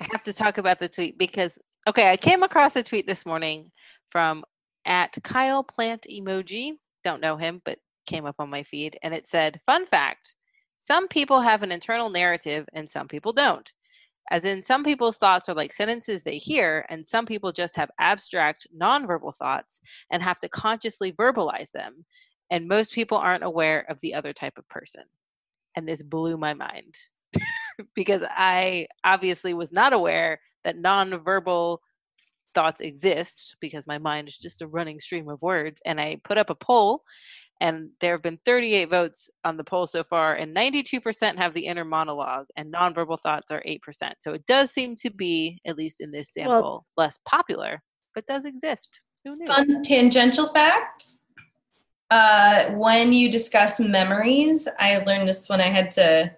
I have to talk about the tweet because okay, I came across a tweet this morning from at Kyle Plant Emoji. Don't know him, but came up on my feed and it said, "Fun fact: Some people have an internal narrative and some people don't. As in, some people's thoughts are like sentences they hear, and some people just have abstract, nonverbal thoughts and have to consciously verbalize them. And most people aren't aware of the other type of person." And this blew my mind (laughs) because I obviously was not aware that nonverbal thoughts exist because my mind is just a running stream of words. And I put up a poll, and there have been 38 votes on the poll so far, and 92% have the inner monologue, and nonverbal thoughts are 8%. So it does seem to be, at least in this Well- sample, less popular, but does exist. Who knew? Fun tangential facts. Uh, when you discuss memories, I learned this when I had to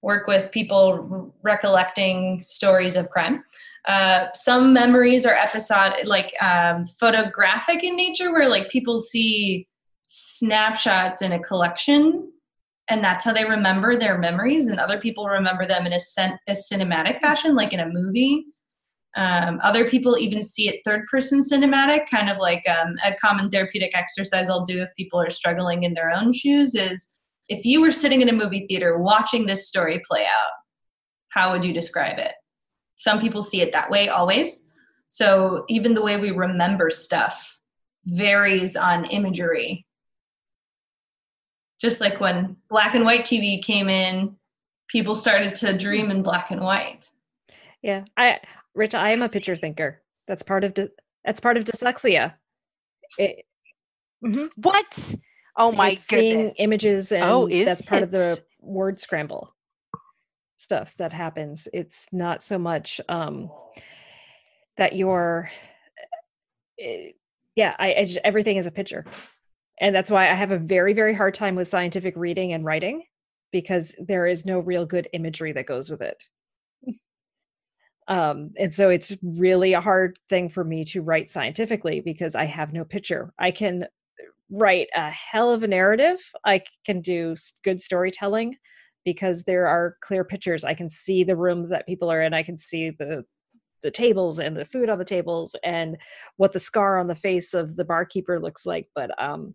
work with people recollecting stories of crime. Uh, some memories are episode like um, photographic in nature, where like people see snapshots in a collection, and that's how they remember their memories. And other people remember them in a, cin- a cinematic fashion, like in a movie. Um, other people even see it third person cinematic, kind of like um, a common therapeutic exercise I'll do if people are struggling in their own shoes is if you were sitting in a movie theater watching this story play out, how would you describe it? Some people see it that way always. So even the way we remember stuff varies on imagery. Just like when black and white TV came in, people started to dream in black and white. Yeah, I, Rich, I am a picture thinker. That's part of dy- that's part of dyslexia. It, Mhm. What? Oh my It's seeing images and Oh, that's part of the word scramble stuff that happens it's not so much um that you're eh, yeah I, I just everything is a picture and that's why i have a very very hard time with scientific reading and writing because there is no real good imagery that goes with it um and so it's really a hard thing for me to write scientifically because i have no picture. I can write a hell of a narrative. I can do good storytelling because there are clear pictures. I can see the rooms that people are in. I can see the the tables and the food on the tables and what the scar on the face of the barkeeper looks like. But um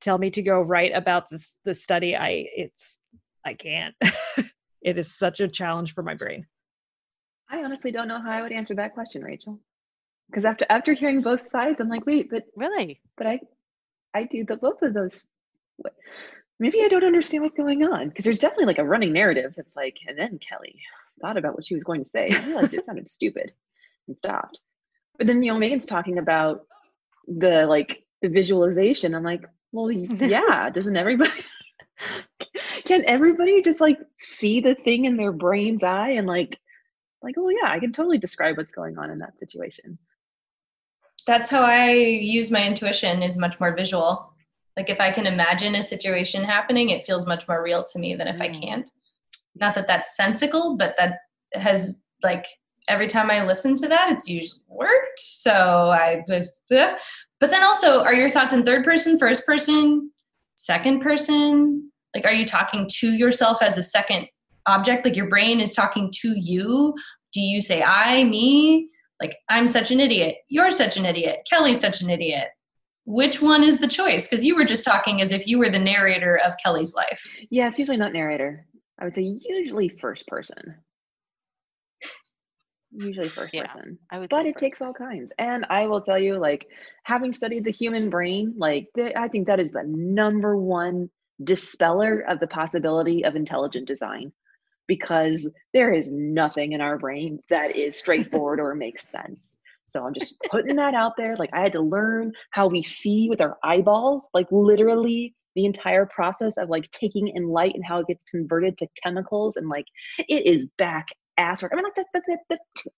tell me to go write about this the study i it's i can't. (laughs) It is such a challenge for my brain I honestly don't know how I would answer that question, Rachel. Because after after hearing both sides, I'm like, wait, but Really? but I I do the both of those. what- Maybe I don't understand what's going on because there's definitely like a running narrative that's like, and then Kelly thought about what she was going to say, I realized it sounded stupid, and stopped. But then you know Megan's talking about the like the visualization. I'm like, well, (laughs) yeah, doesn't everybody? (laughs) Can everybody just like see the thing in their brain's eye and like, like, oh yeah, I can totally describe what's going on in that situation. That's how I use my intuition is much more visual. Like if I can imagine a situation happening, it feels much more real to me than if I Mm. can't. Not that that's sensical, but that has like every time I listen to that, it's usually worked. So I, but, but then also, are your thoughts in third person, first person, second person? Like, are you talking to yourself as a second object? Like your brain is talking to you? Do you say I, me? Like, I'm such an idiot. You're such an idiot. Kelly's such an idiot. Which one is the choice? Because you were just talking as if you were the narrator of Kelly's life. Yeah, it's usually not narrator. I would say usually first person. Usually first Yeah, person. I would But say it first takes all kinds. And I will tell you, like, having studied the human brain, like, th- I think that is the number one dispeller of the possibility of intelligent design because there is nothing in our brains that is straightforward or makes sense. So I'm just (laughs) putting that out there. Like, I had to learn how we see with our eyeballs, like, literally the entire process of like taking in light and how it gets converted to chemicals and like it is back ass work. I mean, like the the, the, the,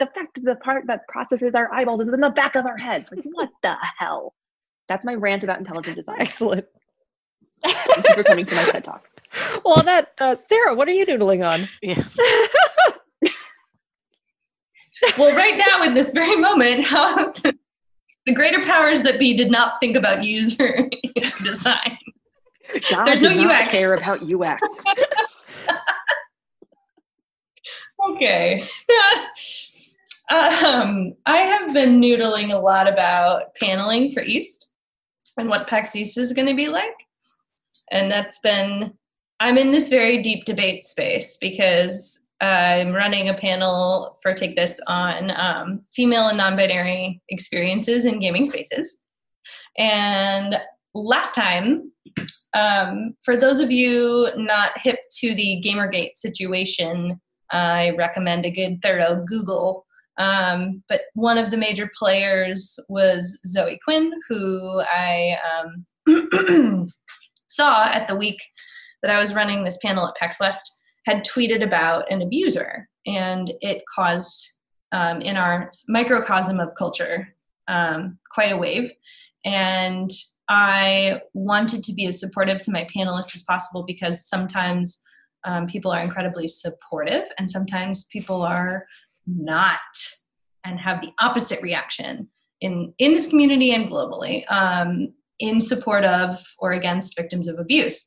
the fact that the part that processes our eyeballs is in the back of our heads. Like, what the hell? That's my rant about intelligent design. excellent Thank you for coming to my TED talk. Well that uh, sarah what are you doodling on Yeah. (laughs) Well, right now, in this very moment, how (laughs) the greater powers that be did not think about user design. (laughs) God There's does no not UX. care about UX. Okay. um, I have been noodling a lot about paneling for East and what PAX East is going to be like. And that's been, I'm in this very deep debate space because I'm running a panel for Take This on um, female and non binary experiences in gaming spaces. And last time, um, for those of you not hip to the Gamergate situation, I recommend a good thorough Google. Um, but one of the major players was Zoe Quinn, who I um, (clears throat) saw at the week that I was running this panel at PAX West, had tweeted about an abuser, and it caused um, in our microcosm of culture um, quite a wave. And I wanted to be as supportive to my panelists as possible because sometimes um, people are incredibly supportive and sometimes people are not and have the opposite reaction in in this community and globally um, in support of or against victims of abuse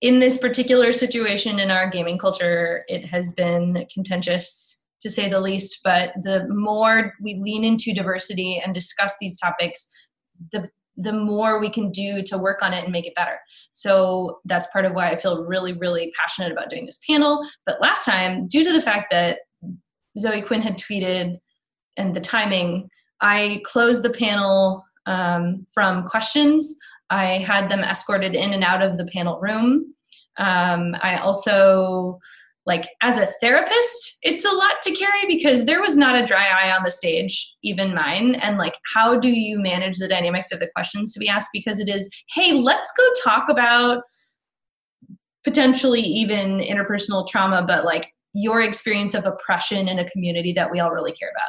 in this particular situation in our gaming culture it has been contentious to say the least but the more we lean into diversity and discuss these topics the the more we can do to work on it and make it better. So that's part of why I feel really, really passionate about doing this panel. But last time, due to the fact that Zoe Quinn had tweeted and the timing, I closed the panel um, from questions. I had them escorted in and out of the panel room. Um, I also like as a therapist it's a lot to carry because there was not a dry eye on the stage even mine. And like how do you manage the dynamics of the questions to be asked? Because it is hey let's go talk about potentially even interpersonal trauma but like your experience of oppression in a community that we all really care about.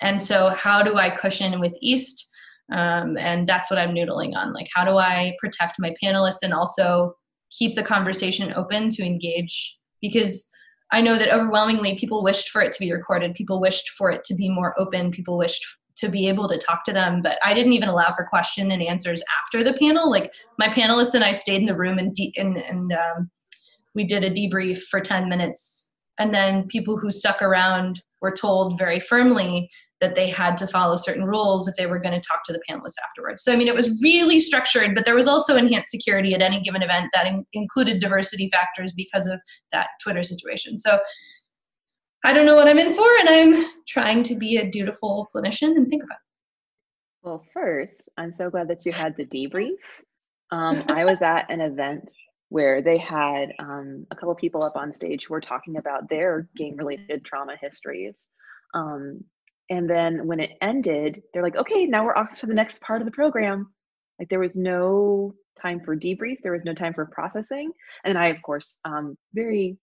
And so how do i cushion with east um, and that's what i'm noodling on like how do i protect my panelists and also keep the conversation open to engage because I know that overwhelmingly people wished for it to be recorded. People wished for it to be more open. People wished to be able to talk to them, but I didn't even allow for question and answers after the panel. Like my panelists and I stayed in the room and de- and, and um, we did a debrief for 10 minutes. And then people who stuck around were told very firmly that they had to follow certain rules if they were going to talk to the panelists afterwards. So, I mean, it was really structured, but there was also enhanced security at any given event that in- included diversity factors because of that Twitter situation. So, I don't know what I'm in for, and I'm trying to be a dutiful clinician and think about it. Well, first, I'm so glad that you had the debrief. Um, I was at an event where they had um, a couple people up on stage who were talking about their game related trauma histories. Um, and then when it ended, they're like, okay, now we're off to the next part of the program. Like there was no time for debrief, there was no time for processing. And I, of course, um, very,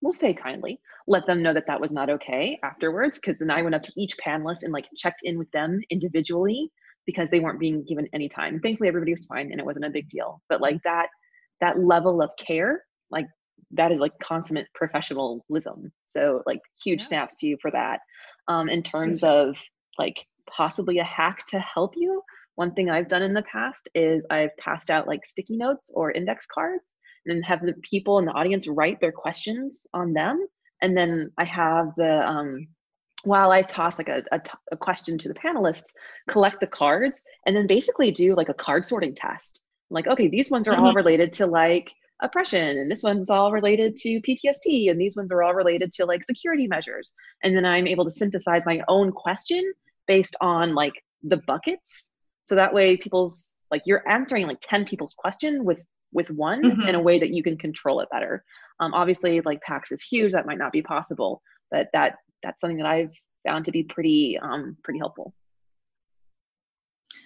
we'll say kindly, let them know that that was not okay afterwards. Because then I went up to each panelist and like checked in with them individually because they weren't being given any time. Thankfully, everybody was fine and it wasn't a big deal. But like that, that level of care, like that is like consummate professionalism. So like huge yeah. snaps to you for that um, in terms of like possibly a hack to help you. One thing I've done in the past is I've passed out like sticky notes or index cards and then have the people in the audience write their questions on them. And then I have the, um, while I toss like a, a, t- a question to the panelists, collect the cards and then basically do like a card sorting test. Like, okay, these ones are mm-hmm. all related to like oppression and this one's all related to PTSD and these ones are all related to like security measures. And then I'm able to synthesize my own question based on like the buckets. So that way people's like you're answering like 10 people's question with with one mm-hmm. in a way that you can control it better. Um, obviously like pax is huge that might not be possible but that that's something that I've found to be pretty um pretty helpful.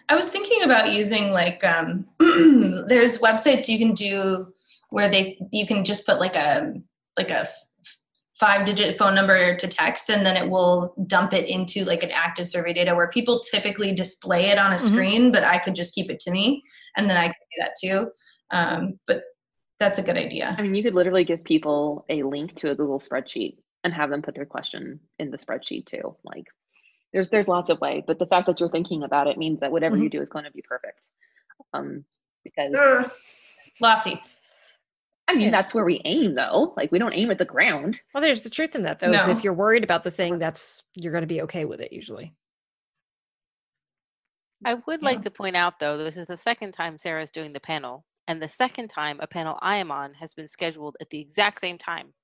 I was thinking about using like um, (clears throat) there's websites you can do where they you can just put like a like a five digit phone number to text and then it will dump it into like an active survey data where people typically display it on a mm-hmm. screen but i could just keep it to me and then i could do that too. Um, but that's a good idea. I mean you could literally give people a link to a google spreadsheet and have them put their question in the spreadsheet too like there's there's lots of way but the fact that you're thinking about it means that whatever mm-hmm. you do is going to be perfect. Um because uh, lofty I mean, yeah. that's where we aim, though. Like, we don't aim at the ground. Well, there's the truth in that, though. No. Is if you're worried about the thing, that's you're going to be okay with it usually. I would yeah. like to point out, though, this is the second time Sarah's doing the panel, and the second time a panel I am on has been scheduled at the exact same time.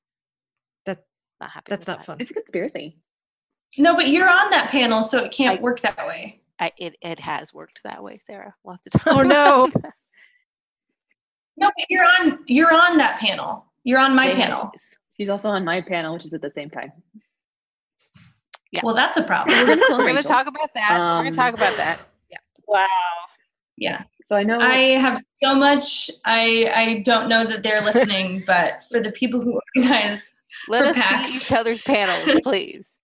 That not happy. That's not that. fun. It's a conspiracy. No, but you're on that panel, so it can't I, work that way. I, it it has worked that way, Sarah. We'll have to (laughs) talk. Oh no. No, but you're on you're on that panel. You're on my panel. She's also on my panel, which is at the same time. Yeah. Well, that's a problem. We're going to talk about that. Um, We're going to talk about that. Yeah. Wow. Yeah. So I know I have so much. I I don't know that they're listening, (laughs) but for the people who organize, let us PAX, see each other's panels, (laughs) please.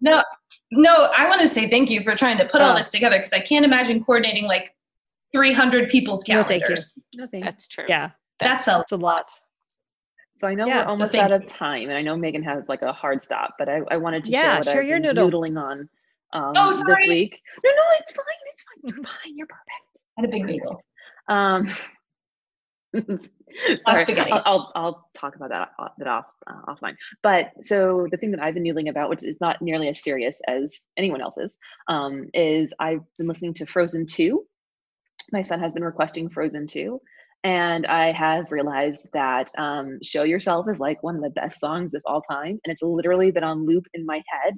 No, no. I want to say thank you for trying to put oh. all this together because I can't imagine coordinating like 300 people's calendars. No, thank you. No, That's true. Yeah. That's, that's, a, a lot. So I know yeah, we're almost so out of time, and I know Megan has like a hard stop, but I, I wanted to yeah, share what I've been noodle. noodling on um, oh, sorry. this week. No, no, it's fine. It's fine. You're fine. You're perfect. I had a big noodle. Um, (laughs) Sorry. I'll, I'll I'll talk about that off, that off uh, offline. But so the thing that I've been noodling about, which is not nearly as serious as anyone else's, um, is I've been listening to Frozen Two. My son has been requesting Frozen Two, and I have realized that um, "Show Yourself" is like one of the best songs of all time, and it's literally been on loop in my head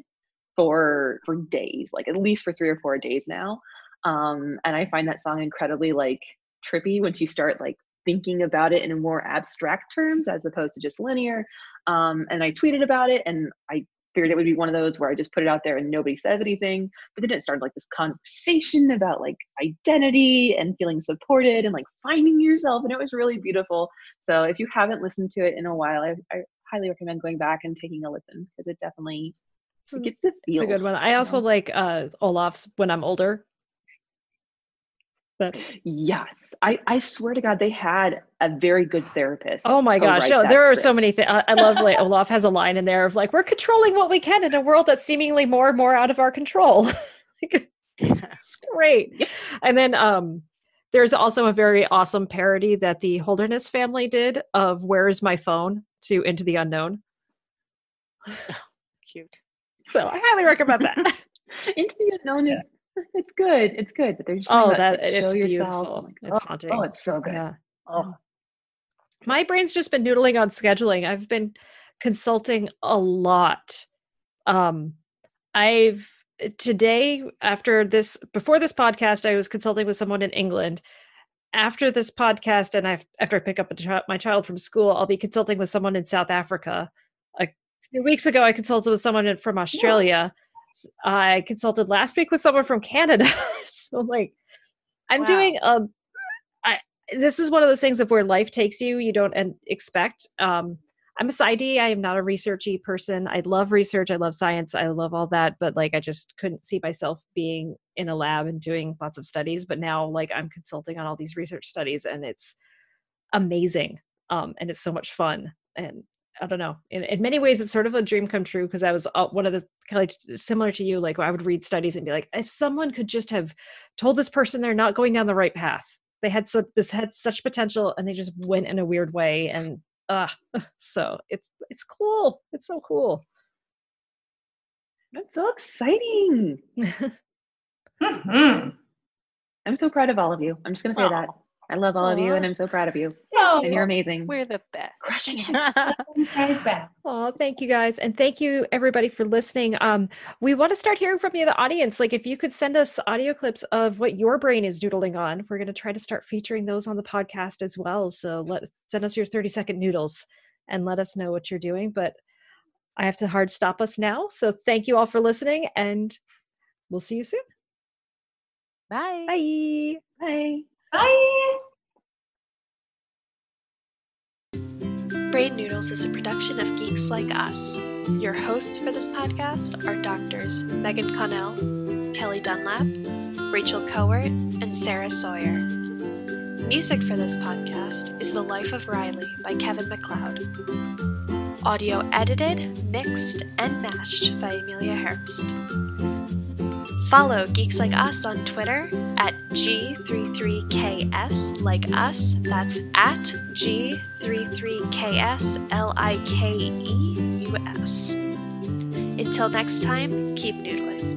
for for days, like at least for three or four days now. Um, and I find that song incredibly like trippy once you start like thinking about it in more abstract terms as opposed to just linear. Um, and I tweeted about it and I figured it would be one of those where I just put it out there and nobody says anything. But then it started like this conversation about like identity and feeling supported and like finding yourself. And it was really beautiful. So if you haven't listened to it in a while, I, I highly recommend going back and taking a listen because it definitely it gets the feel. It's a good one. I also like uh Olaf's when I'm older. But Yes, I, I swear to God, they had a very good therapist. oh my gosh, no, there are so many things. I, I love like Olaf has a line in there of like, we're controlling what we can in a world that's seemingly more and more out of our control. (laughs) Like, it's great. And then um there's also a very awesome parody that the Holderness family did of Where is My Phone to Into the Unknown. Cute. So I highly recommend that. (laughs) Into the unknown is (laughs) it's good. It's good, but there's oh, that like, it's beautiful. I'm It's oh, haunting. oh, it's so good. Yeah. Oh, my brain's just been noodling on scheduling i've been consulting a lot um i've today after this before this podcast i was consulting with someone in england after this podcast and i after i pick up a chi- my child from school i'll be consulting with someone in south africa a few weeks ago i consulted with someone in- from australia S- i consulted last week with someone from canada (laughs) so like i'm Wow. doing a I, this is one of those things of where life takes you you don't expect um i'm a PsyD. i am not a researchy person i love research i love science i love all that but like i just couldn't see myself being in a lab and doing lots of studies but now like i'm consulting on all these research studies and it's amazing um and it's so much fun and i don't know in, in many ways it's sort of a dream come true because i was one of the kind of similar to you like i would read studies and be like if someone could just have told this person they're not going down the right path they had so this had such potential and they just went in a weird way and uh (laughs) so it's it's cool it's so cool that's so exciting. (laughs) Mhm. I'm so proud of all of you. I'm just gonna say that. I love all of you, and I'm so proud of you. Oh, And you're amazing. We're the best. crushing it. (laughs) right. Oh, thank you guys. And thank you everybody for listening. Um, we want to start hearing from you, the audience. Like if you could send us audio clips of what your brain is doodling on, we're going to try to start featuring those on the podcast as well. So let send us your 30 second noodles and let us know what you're doing. But I have to hard stop us now. So thank you all for listening and we'll see you soon. Bye. Bye. Bye. Bye. Brain Noodles is a production of Geeks Like Us. Your hosts for this podcast are doctors Megan Connell, Kelly Dunlap, Rachel Cowart, and Sarah Sawyer. Music for this podcast is The Life of Riley by Kevin MacLeod. Audio edited, mixed, and mashed by Amelia Herbst. Follow Geeks Like Us on Twitter at G33KS like us. That's at G33KS L I K E U S. Until next time, keep noodling.